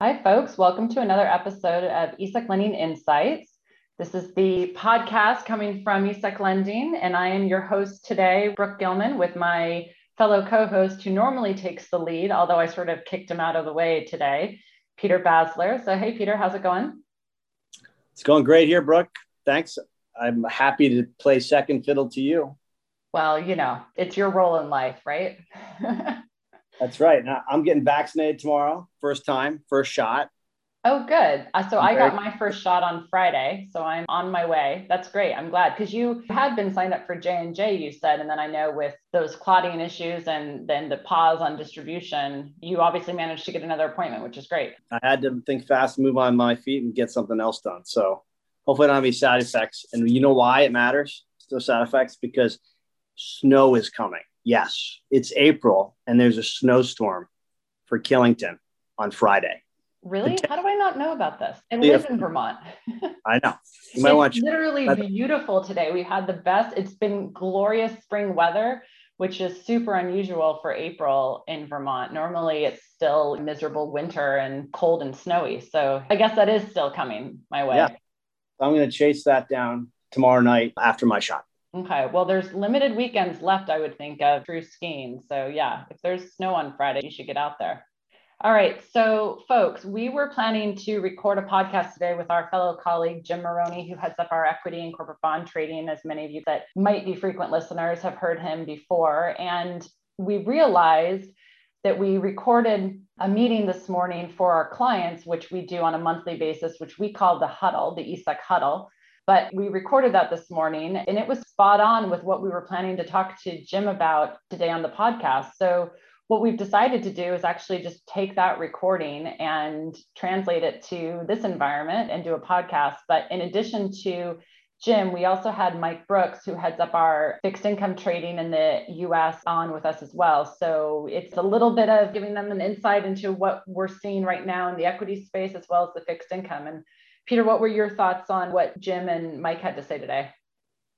Hi, folks. Welcome to another episode of ESEC Lending Insights. This is the podcast coming from ESEC Lending, and I am your host today, Brooke Gilman, with my fellow co host who normally takes the lead, although I sort of kicked him out of the way today, Peter Basler. So, hey, Peter, how's it going? It's going great here, Brooke. Thanks. I'm happy to play second fiddle to you. Well, you know, it's your role in life, right? That's right. Now, I'm getting vaccinated tomorrow, first time, first shot. Oh, good. Uh, so I got my first shot on Friday, so I'm on my way. That's great. I'm glad because you had been signed up for J and J. You said, and then I know with those clotting issues and then the pause on distribution, you obviously managed to get another appointment, which is great. I had to think fast, move on my feet, and get something else done. So hopefully, I don't have any side effects. And you know why it matters? Those side effects because snow is coming. Yes, it's April and there's a snowstorm for Killington on Friday. Really? How do I not know about this? I live in Vermont. I know. You might it's want literally beautiful today. We've had the best. It's been glorious spring weather, which is super unusual for April in Vermont. Normally, it's still miserable winter and cold and snowy. So I guess that is still coming my way. Yeah. I'm going to chase that down tomorrow night after my shot. Okay. Well, there's limited weekends left, I would think, of through skiing. So, yeah, if there's snow on Friday, you should get out there. All right. So, folks, we were planning to record a podcast today with our fellow colleague, Jim Maroney, who heads up our equity and corporate bond trading. As many of you that might be frequent listeners have heard him before. And we realized that we recorded a meeting this morning for our clients, which we do on a monthly basis, which we call the huddle, the ESEC huddle. But we recorded that this morning and it was spot on with what we were planning to talk to Jim about today on the podcast. So, what we've decided to do is actually just take that recording and translate it to this environment and do a podcast. But in addition to Jim, we also had Mike Brooks, who heads up our fixed income trading in the US, on with us as well. So it's a little bit of giving them an insight into what we're seeing right now in the equity space as well as the fixed income. And Peter, what were your thoughts on what Jim and Mike had to say today?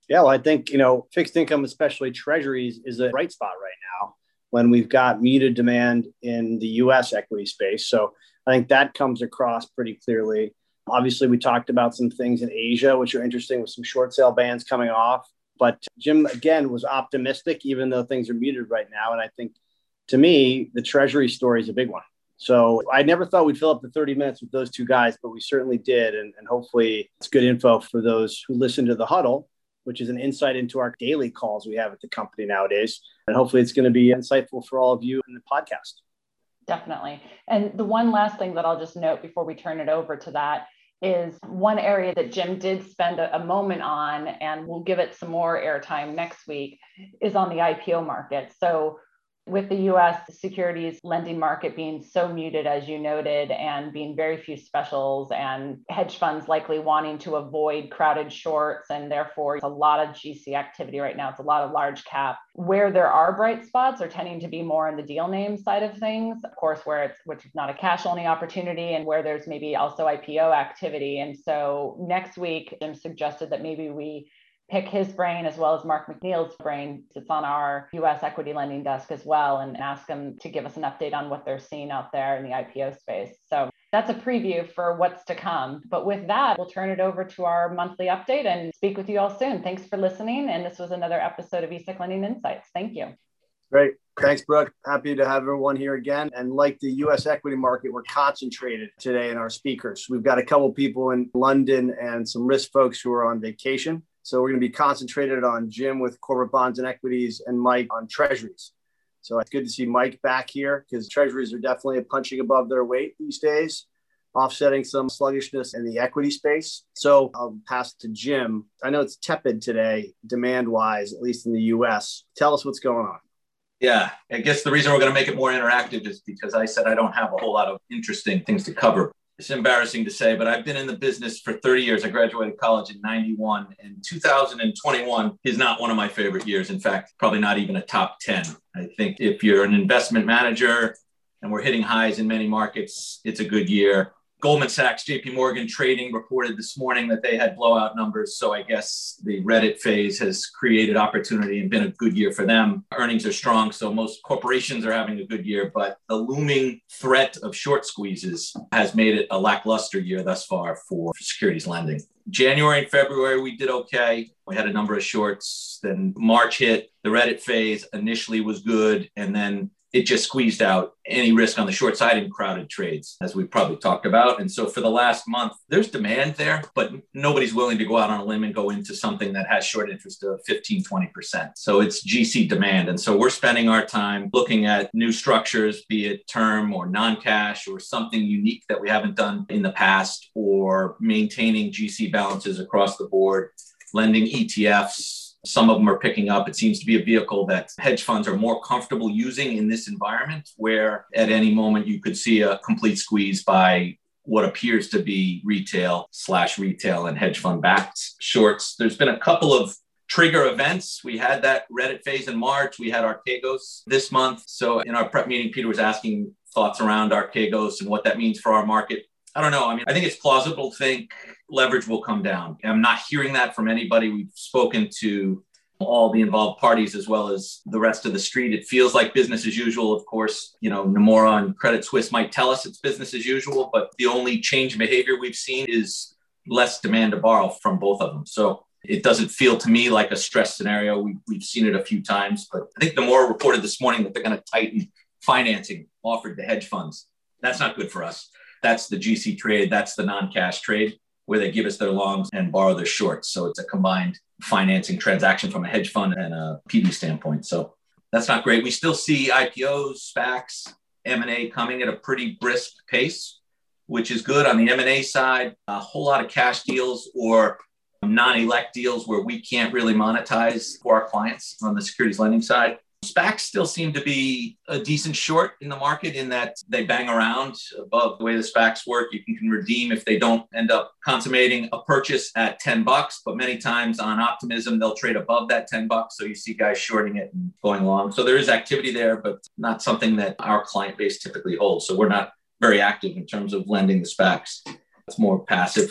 Yeah, well, I think, you know, fixed income, especially treasuries, is a bright spot right now when we've got muted demand in the US equity space. So I think that comes across pretty clearly. Obviously, we talked about some things in Asia, which are interesting with some short sale bans coming off. But Jim, again, was optimistic, even though things are muted right now. And I think to me, the treasury story is a big one. So I never thought we'd fill up the 30 minutes with those two guys, but we certainly did. And, and hopefully it's good info for those who listen to the huddle, which is an insight into our daily calls we have at the company nowadays. And hopefully it's going to be insightful for all of you in the podcast. Definitely. And the one last thing that I'll just note before we turn it over to that is one area that Jim did spend a, a, moment on, and we'll give it some more airtime next week, is on the IPO market. So with the US securities lending market being so muted, as you noted, and being very few specials, and hedge funds likely wanting to avoid crowded shorts, and therefore a lot of GC activity right now. It's a lot of large cap. Where there are bright spots are tending to be more in the deal name side of things, of course, where it's which is not a cash only opportunity, and where there's maybe also IPO activity. And so next week, Jim suggested that maybe we pick his brain as well as Mark McNeil's brain. It's on our US equity lending desk as well and ask them to give us an update on what they're seeing out there in the IPO space. So that's a preview for what's to come. But with that, we'll turn it over to our monthly update and speak with you all soon. Thanks for listening. And this was another episode of ESEC Lending Insights. Thank you. Great. Thanks, Brooke. Happy to have everyone here again. And like the US equity market, we're concentrated today in our speakers. We've got a couple people in London and some risk folks who are on vacation. So we're going to be concentrated on Jim with corporate bonds and equities and Mike on treasuries. So it's good to see Mike back here because treasuries are definitely punching above their weight these days, offsetting some sluggishness in the equity space. So I'll pass to Jim. I know it's tepid today, demand wise, at least in the US. Tell us what's going on. Yeah, I guess the reason we're going to make it more interactive is because I said I don't have a whole lot of interesting things to cover it's embarrassing to say, but I've been in the business for 30 years. I graduated college in 91 and 2021 is not one of my favorite years. In fact, probably not even a top 10. I think if you're an investment manager and we're hitting highs in many markets, it's a good year. Goldman Sachs, JP Morgan Trading reported this morning that they had blowout numbers. So I guess the Reddit phase has created opportunity and been a good year for them. Earnings are strong. So most corporations are having a good year, but the looming threat of short squeezes has made it a lackluster year thus far for securities lending. January and February, we did okay. We had a number of shorts. Then March hit. The Reddit phase initially was good. And then it just squeezed out any risk on the short side in crowded trades, as we probably talked about. And so for the last month, there's demand there, but nobody's willing to go out on a limb and go into something that has short interest of 15, 20%. So it's GC demand. And so we're spending our time looking at new structures, be it term or non cash or something unique that we haven't done in the past, or maintaining GC balances across the board, lending ETFs some of them are picking up. It seems to be a vehicle that hedge funds are more comfortable using in this environment, where at any moment you could see a complete squeeze by what appears to be retail slash retail and hedge fund backed shorts. There's been a couple of trigger events. We had that Reddit phase in March. We had Archegos this month. So in our prep meeting, Peter was asking thoughts around Archegos and what that means for our market. I don't know. I mean, I think it's plausible to think leverage will come down. I'm not hearing that from anybody. We've spoken to all the involved parties as well as the rest of the street. It feels like business as usual. Of course, you know, Nomura and Credit Suisse might tell us it's business as usual, but the only change in behavior we've seen is less demand to borrow from both of them. So it doesn't feel to me like a stress scenario. We, we've seen it a few times, but I think Nomura reported this morning that they're going to tighten financing offered to hedge funds. That's not good for us. That's the GC trade. That's the non-cash trade where they give us their longs and borrow their shorts. So it's a combined financing transaction from a hedge fund and a PB standpoint. So that's not great. We still see IPOs, SPACs, M&A coming at a pretty brisk pace, which is good on the M&A side. A whole lot of cash deals or non-elect deals where we can't really monetize for our clients on the securities lending side. SPACs still seem to be a decent short in the market in that they bang around above the way the SPACs work. You can, can redeem if they don't end up consummating a purchase at 10 bucks, but many times on optimism, they'll trade above that 10 bucks. So you see guys shorting it and going long. So there is activity there, but not something that our client base typically holds. So we're not very active in terms of lending the SPACs. It's more passive.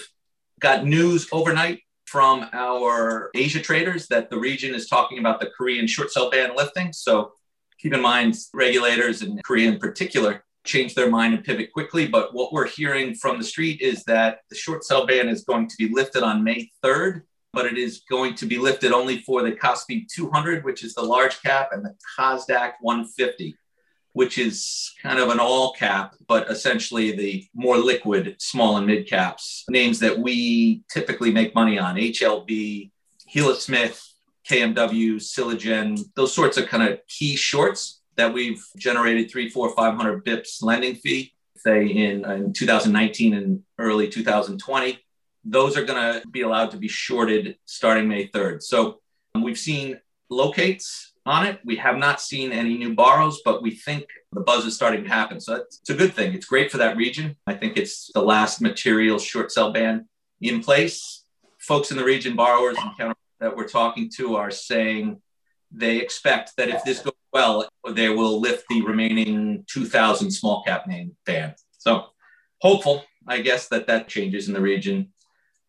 Got news overnight from our Asia traders that the region is talking about the Korean short sell ban lifting. So keep in mind, regulators in Korea in particular change their mind and pivot quickly. But what we're hearing from the street is that the short sell ban is going to be lifted on May 3rd, but it is going to be lifted only for the Kospi 200, which is the large cap, and the Kosdaq 150 which is kind of an all cap, but essentially the more liquid small and mid caps, names that we typically make money on HLB, Helixmith, KMW, SillaJen, those sorts of kind of key shorts that we've generated three, four, 500 bips lending fee, say in, in 2019 and early 2020. Those are going to be allowed to be shorted starting May 3rd. So we've seen locates on it. We have not seen any new borrows, but we think the buzz is starting to happen. So it's a good thing. It's great for that region. I think it's the last material short sell ban in place. Folks in the region, borrowers and counter that we're talking to are saying they expect that if this goes well, they will lift the remaining 2,000 small cap name ban. So hopeful, I guess, that that changes in the region.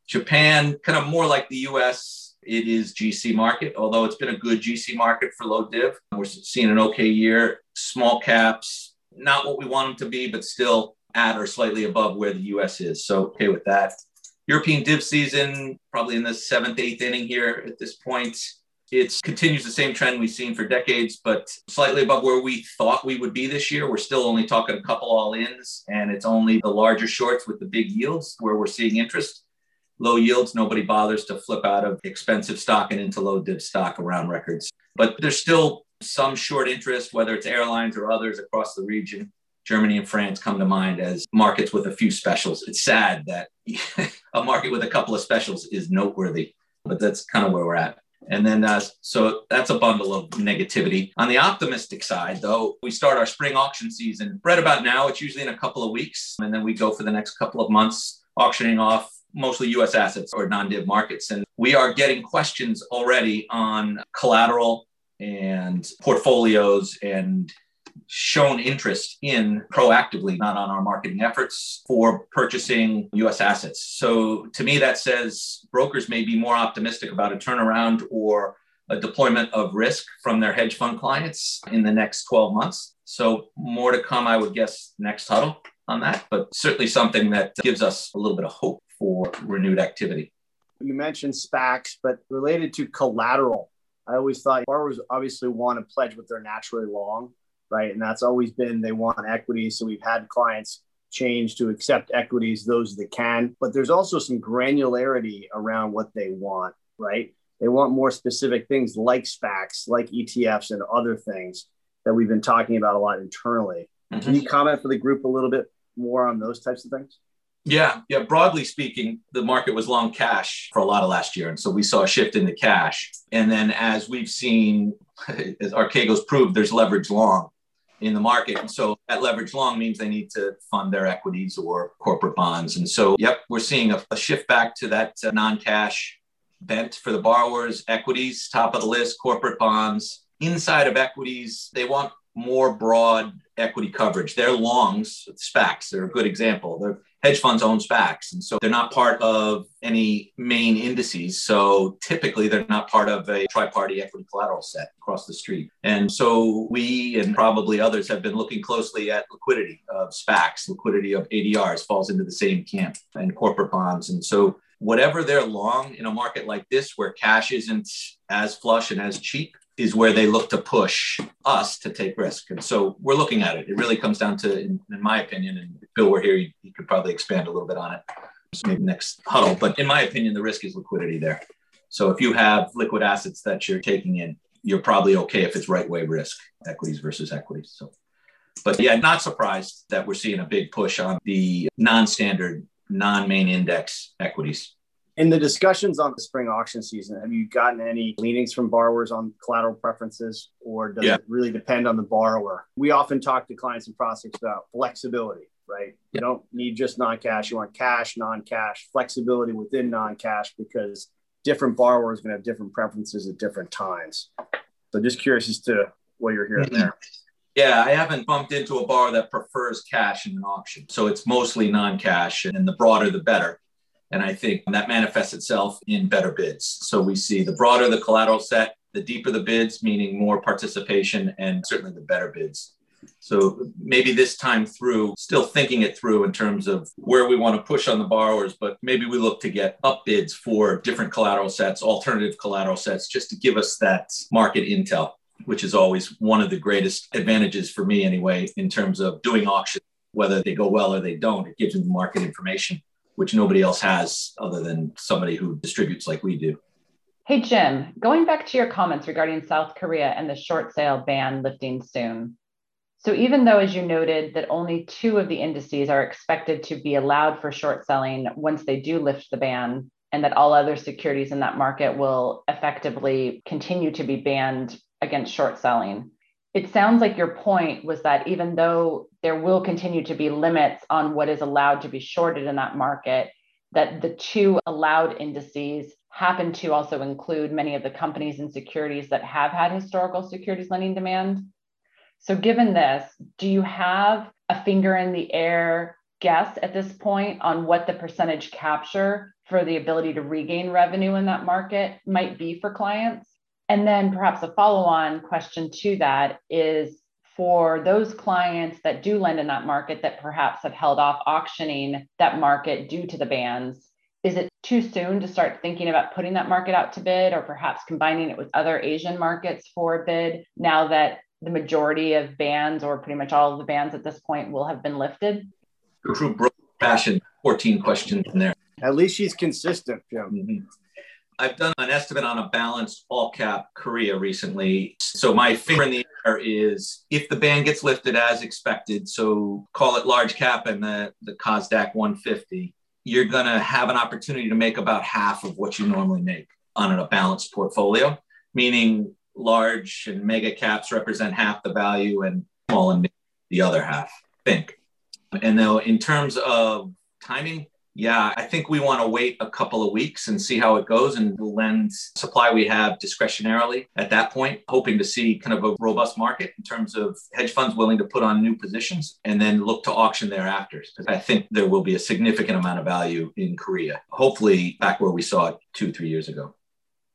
Japan, kind of more like the US, it is GC market, although it's been a good GC market for low div. We're seeing an okay year. Small caps, not what we want them to be, but still at or slightly above where the US is. So, okay with that. European div season, probably in the seventh, eighth inning here at this point. It continues the same trend we've seen for decades, but slightly above where we thought we would be this year. We're still only talking a couple all ins, and it's only the larger shorts with the big yields where we're seeing interest low yields, nobody bothers to flip out of expensive stock and into low div stock around records. But there's still some short interest, whether it's airlines or others across the region. Germany and France come to mind as markets with a few specials. It's sad that a market with a couple of specials is noteworthy, but that's kind of where we're at. And then, uh, so that's a bundle of negativity. On the optimistic side, though, we start our spring auction season right about now. It's usually in a couple of weeks. And then we go for the next couple of months auctioning off mostly US assets or non div markets. And we are getting questions already on collateral and portfolios and shown interest in proactively, not on our marketing efforts, for purchasing US assets. So to me, that says brokers may be more optimistic about a turnaround or a deployment of risk from their hedge fund clients in the next 12 months. So more to come, I would guess, next huddle on that, but certainly something that gives us a little bit of hope for renewed activity. You mentioned SPACs, but related to collateral, I always thought borrowers obviously want to pledge what they're naturally long, right? And that's always been they want equity. So we've had clients change to accept equities, those that can. But there's also some granularity around what they want, right? They want more specific things like SPACs, like ETFs, and other things that we've been talking about a lot internally. Mm-hmm. Can you comment for the group a little bit more on those types of things? Yeah, yeah. Broadly speaking, the market was long cash for a lot of last year. And so we saw a shift into cash. And then as we've seen, as Archegos proved, there's leverage long in the market. And so that leverage long means they need to fund their equities or corporate bonds. And so, yep, we're seeing a, a shift back to that uh, non cash bent for the borrowers, equities, top of the list, corporate bonds. Inside of equities, they want more broad equity coverage. Their longs, SPACs, they're a good example. They're hedge funds own SPACs. And so they're not part of any main indices. So typically they're not part of a tri-party equity collateral set across the street. And so we and probably others have been looking closely at liquidity of SPACs, liquidity of ADRs falls into the same camp and corporate bonds. And so whatever they're long in a market like this where cash isn't as flush and as cheap is where they look to push us to take risk. And so we're looking at it. It really comes down to, in, in my opinion, and Bill were here, you, you, could probably expand a little bit on it. So maybe next huddle. But in my opinion, the risk is liquidity there. So if you have liquid assets that you're taking in, you're probably okay if it's right way risk, equities versus equities. So, but yeah, not surprised that we're seeing a big push on the non-standard, non-main index equities. In the discussions on the spring auction season, have you gotten any leanings from borrowers on collateral preferences, or does yeah. it really depend on the borrower? We often talk to clients and prospects about flexibility, right? Yeah. You don't need just non cash, you want cash, non cash, flexibility within non cash because different borrowers are going to have different preferences at different times. So just curious as to what you're hearing there. Yeah, I haven't bumped into a borrower that prefers cash in an auction. So it's mostly non cash, and the broader, the better. And I think that manifests itself in better bids. So we see the broader the collateral set, the deeper the bids, meaning more participation, and certainly the better bids. So maybe this time through, still thinking it through in terms of where we want to push on the borrowers, but maybe we look to get up bids for different collateral sets, alternative collateral sets, just to give us that market intel, which is always one of the greatest advantages for me anyway, in terms of doing auctions, whether they go well or they don't. It gives me the market information which nobody else has other than somebody who distributes like we do. Hey, Jim, going back to your comments regarding South Korea and the short sale ban lifting soon. So, even though, as you noted, that only two of the indices are expected to be allowed for short selling once they do lift the ban, and that all other securities in that market will effectively continue to be banned against short selling, it sounds like your point was that even though there will continue to be limits on what is allowed to be shorted in that market, that the two allowed indices happen to also include many of the companies and securities that have had historical securities lending demand. So, given this, do you have a finger in the air guess at this point on what the percentage capture for the ability to regain revenue in that market might be for clients? And then perhaps a follow on question to that is for those clients that do lend in that market that perhaps have held off auctioning that market due to the bans, is it too soon to start thinking about putting that market out to bid or perhaps combining it with other Asian markets for a bid now that the majority of bans or pretty much all of the bans at this point will have been lifted? True fashion, 14 questions in there. At least she's consistent, Jim. Mm-hmm. I've done an estimate on a balanced all cap Korea recently. So my finger in the air is if the ban gets lifted as expected, so call it large cap and the, the KOSDAQ 150, you're going to have an opportunity to make about half of what you normally make on a balanced portfolio, meaning large and mega caps represent half the value and small and the other half, think. And now in terms of timing, Yeah, I think we want to wait a couple of weeks and see how it goes and lend supply we have discretionarily at that point, hoping to see kind of a robust market in terms of hedge funds willing to put on new positions and then look to auction thereafter. I think there will be a significant amount of value in Korea, hopefully back where we saw it two, three years ago.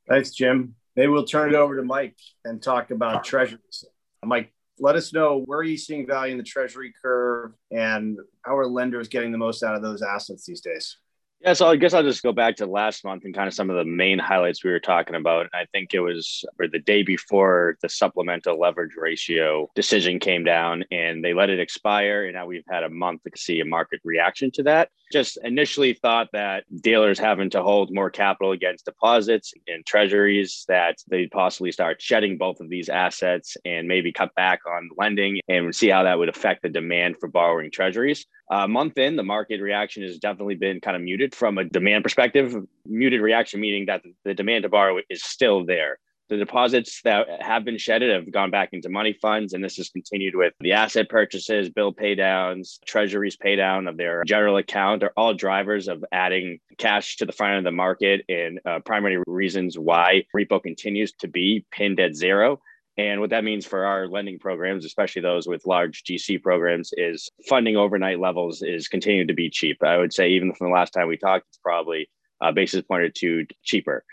Thanks, Jim. Maybe we'll turn it over to Mike and talk about treasuries. Mike, let us know where are you seeing value in the treasury curve and how are lenders getting the most out of those assets these days? Yeah, so I guess I'll just go back to last month and kind of some of the main highlights we were talking about. I think it was or the day before the supplemental leverage ratio decision came down and they let it expire. And now we've had a month to see a market reaction to that. Just initially thought that dealers having to hold more capital against deposits and treasuries, that they'd possibly start shedding both of these assets and maybe cut back on lending and see how that would affect the demand for borrowing treasuries. A uh, month in, the market reaction has definitely been kind of muted from a demand perspective. Muted reaction meaning that the demand to borrow is still there. The deposits that have been shedded have gone back into money funds, and this has continued with the asset purchases, bill paydowns, treasuries paydown of their general account are all drivers of adding cash to the front of the market and uh, primary reasons why repo continues to be pinned at zero. And what that means for our lending programs, especially those with large GC programs, is funding overnight levels is continuing to be cheap. I would say even from the last time we talked, it's probably a basis point or two cheaper.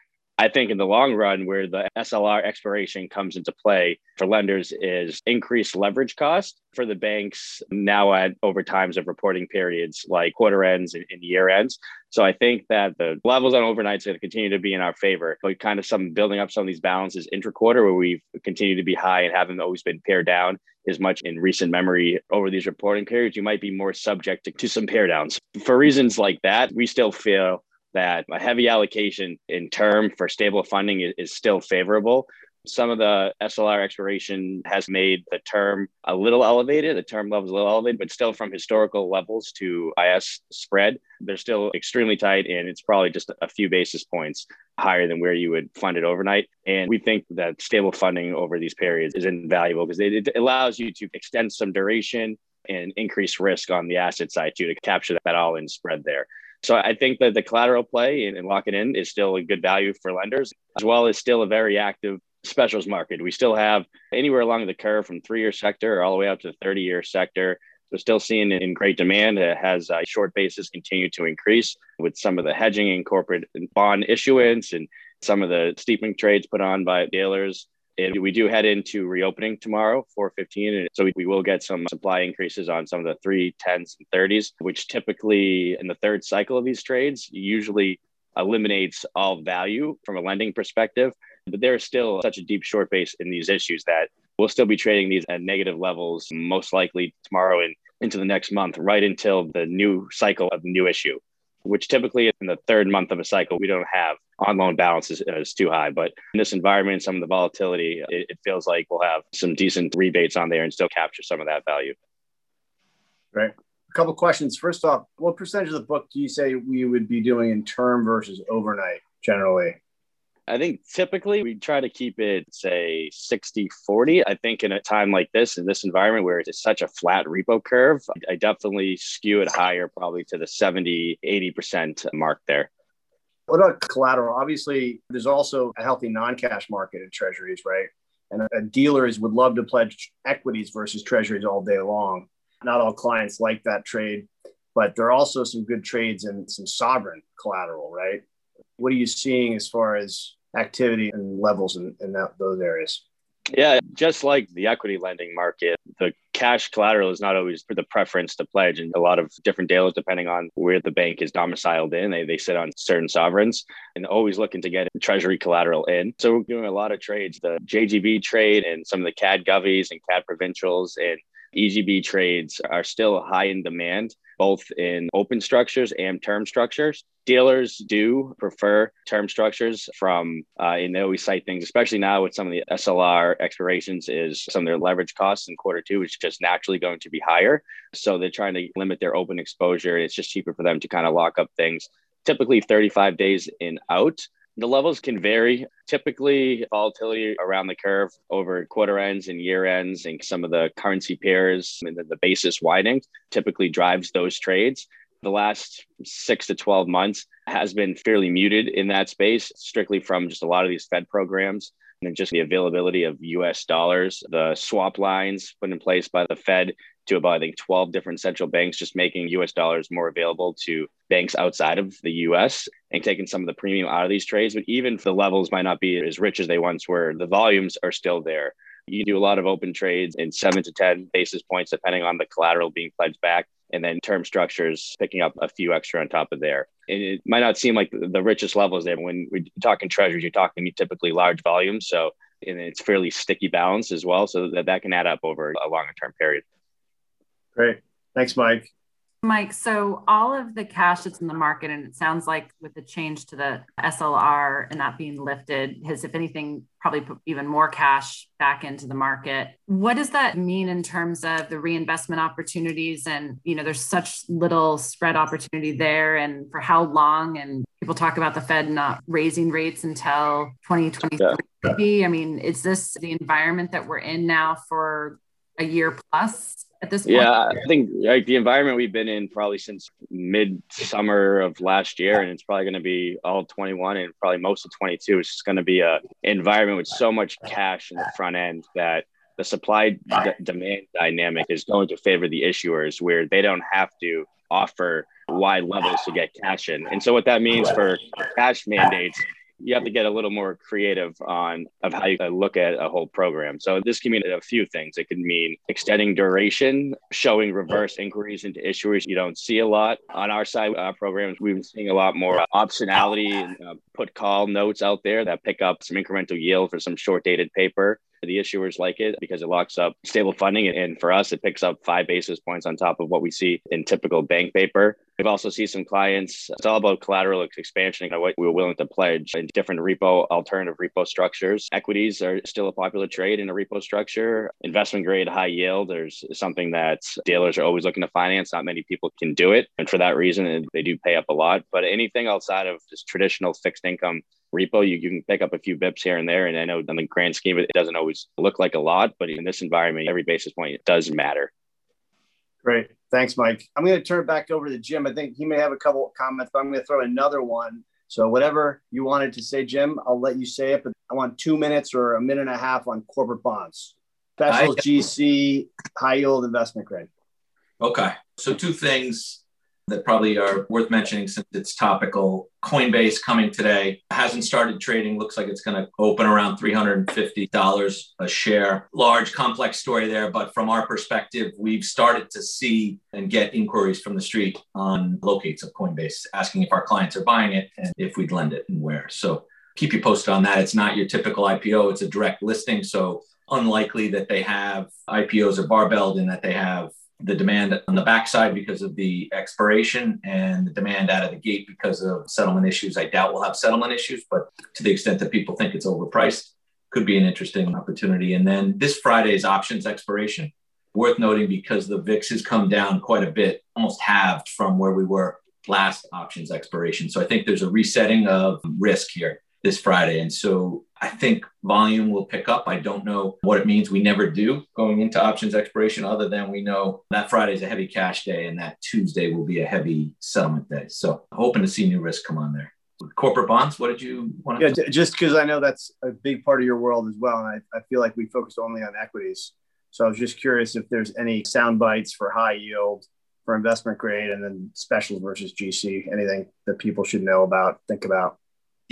I think in the long run, where the SLR expiration comes into play for lenders is increased leverage cost for the banks now at over times of reporting periods like quarter ends and, and year ends. So I think that the levels on overnights are going to continue to be in our favor, but kind of some building up some of these balances intra-quarter where we've continued to be high and haven't always been pared down as much in recent memory over these reporting periods, you might be more subject to, to some pare downs. For reasons like that, we still feel that a heavy allocation in term for stable funding is, is still favorable. Some of the SLR expiration has made the term a little elevated, the term levels a little elevated, but still from historical levels to IS spread, they're still extremely tight. And it's probably just a few basis points higher than where you would fund it overnight. And we think that stable funding over these periods is invaluable because it, it allows you to extend some duration and increase risk on the asset side too to capture that all in spread there. So I think that the collateral play and, and lock it in is still a good value for lenders, as well as still a very active specials market. We still have anywhere along the curve from three year sector all the way up to the 30 year sector. We're still seeing in great demand. It has a short basis continue to increase with some of the hedging and corporate and bond issuance and some of the steeping trades put on by dealers. And we do head into reopening tomorrow, 415. And so we will get some supply increases on some of the three, tens, and 30s, which typically in the third cycle of these trades usually eliminates all value from a lending perspective. But there's still such a deep short base in these issues that we'll still be trading these at negative levels, most likely tomorrow and into the next month, right until the new cycle of new issue which typically in the third month of a cycle, we don't have on loan balances is too high. But in this environment, some of the volatility, it, it, feels like we'll have some decent rebates on there and still capture some of that value. Right. A couple questions. First off, what percentage of the book do you say we would be doing in term versus overnight generally? I think typically we try to keep it, say, 60 40. I think in a time like this, in this environment where it's such a flat repo curve, I definitely skew it higher, probably to the 70, 80% mark there. What about collateral? Obviously, there's also a healthy non cash market in treasuries, right? And dealers would love to pledge equities versus treasuries all day long. Not all clients like that trade, but there are also some good trades in some sovereign collateral, right? what are you seeing as far as activity and levels in, in that, those areas? Yeah, just like the equity lending market, the cash collateral is not always the preference to pledge. And a lot of different dealers, depending on where the bank is domiciled in, they, they sit on certain sovereigns and always looking to get treasury collateral in. So we're doing a lot of trades, the JGB trade and some of the CAD govies and CAD provincials and EGB trades are still high in demand, both in open structures and term structures. Dealers do prefer term structures from, uh, and they always cite things, especially now with some of the SLR expirations, is some of their leverage costs in quarter two is just naturally going to be higher. So they're trying to limit their open exposure. It's just cheaper for them to kind of lock up things, typically 35 days in out. The levels can vary. Typically, volatility around the curve over quarter ends and year ends, and some of the currency pairs and the, basis widening typically drives those trades. the last six to 12 months has been fairly muted in that space, strictly from just a lot of these Fed programs and just the availability of US dollars, the swap lines put in place by the Fed to about, I think, 12 different central banks, just making US dollars more available to banks outside of the US and taking some of the premium out of these trades. But even if the levels might not be as rich as they once were, the volumes are still there. You do a lot of open trades in seven to 10 basis points, depending on the collateral being pledged back. And then term structures picking up a few extra on top of there. And it might not seem like the richest levels there. When we're talking treasuries, you're talking typically large volumes. So, and it's fairly sticky balance as well. So that, that can add up over a longer term period. Great. Thanks, Mike. Mike, so all of the cash that's in the market, and it sounds like with the change to the SLR and that being lifted, has, if anything, probably put even more cash back into the market. What does that mean in terms of the reinvestment opportunities? And, you know, there's such little spread opportunity there, and for how long? And people talk about the Fed not raising rates until 2023. Yeah. I mean, is this the environment that we're in now for a year plus? At this point? Yeah, I think like the environment we've been in probably since mid summer of last year, and it's probably going to be all 21 and probably most of 22. It's just going to be a environment with so much cash in the front end that the supply d- demand dynamic is going to favor the issuers where they don't have to offer wide levels to get cash in. And so what that means for cash mandates you have to get a little more creative on of how you look at a whole program. So this can mean a few things. It could mean extending duration, showing reverse inquiries into issuers you don't see a lot on our side. Our programs we've been seeing a lot more optionality and uh, put call notes out there that pick up some incremental yield for some short dated paper the issuers like it because it locks up stable funding. And for us, it picks up five basis points on top of what we see in typical bank paper. We've also seen some clients, it's all about collateral expansion and what we were willing to pledge in different repo, alternative repo structures. Equities are still a popular trade in a repo structure. Investment grade high yield, there's something that dealers are always looking to finance. Not many people can do it. And for that reason, they do pay up a lot. But anything outside of just traditional fixed income repo, you, you can pick up a few bips here and there. And I know in the grand scheme, it doesn't always look like a lot, but in this environment, every basis point does matter. Great. Thanks, Mike. I'm going to turn it back over to Jim. I think he may have a couple of comments, but I'm going to throw another one. So whatever you wanted to say, Jim, I'll let you say it, but I want two minutes or a minute and a half on corporate bonds, special GC, high yield investment grade. Okay. So two things that probably are worth mentioning since it's topical. Coinbase coming today hasn't started trading. Looks like it's going to open around $350 a share. Large, complex story there. But from our perspective, we've started to see and get inquiries from the street on locates of Coinbase, asking if our clients are buying it and if we'd lend it and where. So keep you posted on that. It's not your typical IPO, it's a direct listing. So unlikely that they have IPOs are barbelled and that they have the demand on the backside because of the expiration and the demand out of the gate because of settlement issues. I doubt we'll have settlement issues, but to the extent that people think it's overpriced, could be an interesting opportunity. And then this Friday's options expiration, worth noting because the VIX has come down quite a bit, almost halved from where we were last options expiration. So I think there's a resetting of risk here this Friday. And so I think volume will pick up. I don't know what it means. We never do going into options expiration, other than we know that Friday is a heavy cash day and that Tuesday will be a heavy settlement day. So hoping to see new risk come on there. Corporate bonds, what did you want to? Yeah, just because I know that's a big part of your world as well. And I, I feel like we focus only on equities. So I was just curious if there's any sound bites for high yield, for investment grade, and then specials versus GC, anything that people should know about, think about.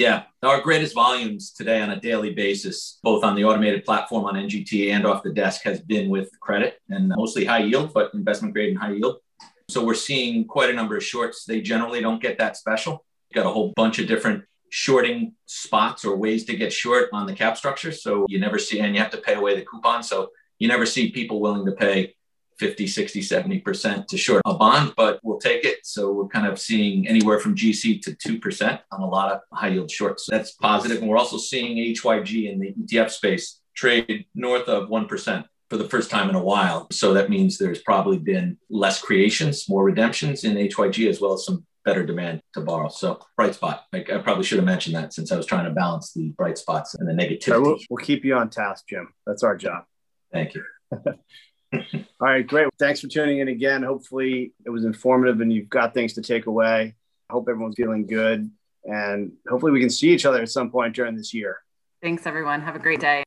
Yeah, our greatest volumes today on a daily basis, both on the automated platform on NGT and off the desk, has been with credit and mostly high yield, but investment grade and high yield. So we're seeing quite a number of shorts. They generally don't get that special. Got a whole bunch of different shorting spots or ways to get short on the cap structure. So you never see, and you have to pay away the coupon. So you never see people willing to pay 50, 60, 70% to short a bond, but we'll take it. So we're kind of seeing anywhere from GC to 2% on a lot of high yield shorts. So that's positive. And we're also seeing HYG in the ETF space trade north of 1% for the first time in a while. So that means there's probably been less creations, more redemptions in HYG, as well as some better demand to borrow. So bright spot. Like I probably should have mentioned that since I was trying to balance the bright spots and the negativity. We'll, we'll keep you on task, Jim. That's our job. Thank you. All right, great. Thanks for tuning in again. Hopefully, it was informative and you've got things to take away. I hope everyone's feeling good. And hopefully, we can see each other at some point during this year. Thanks, everyone. Have a great day.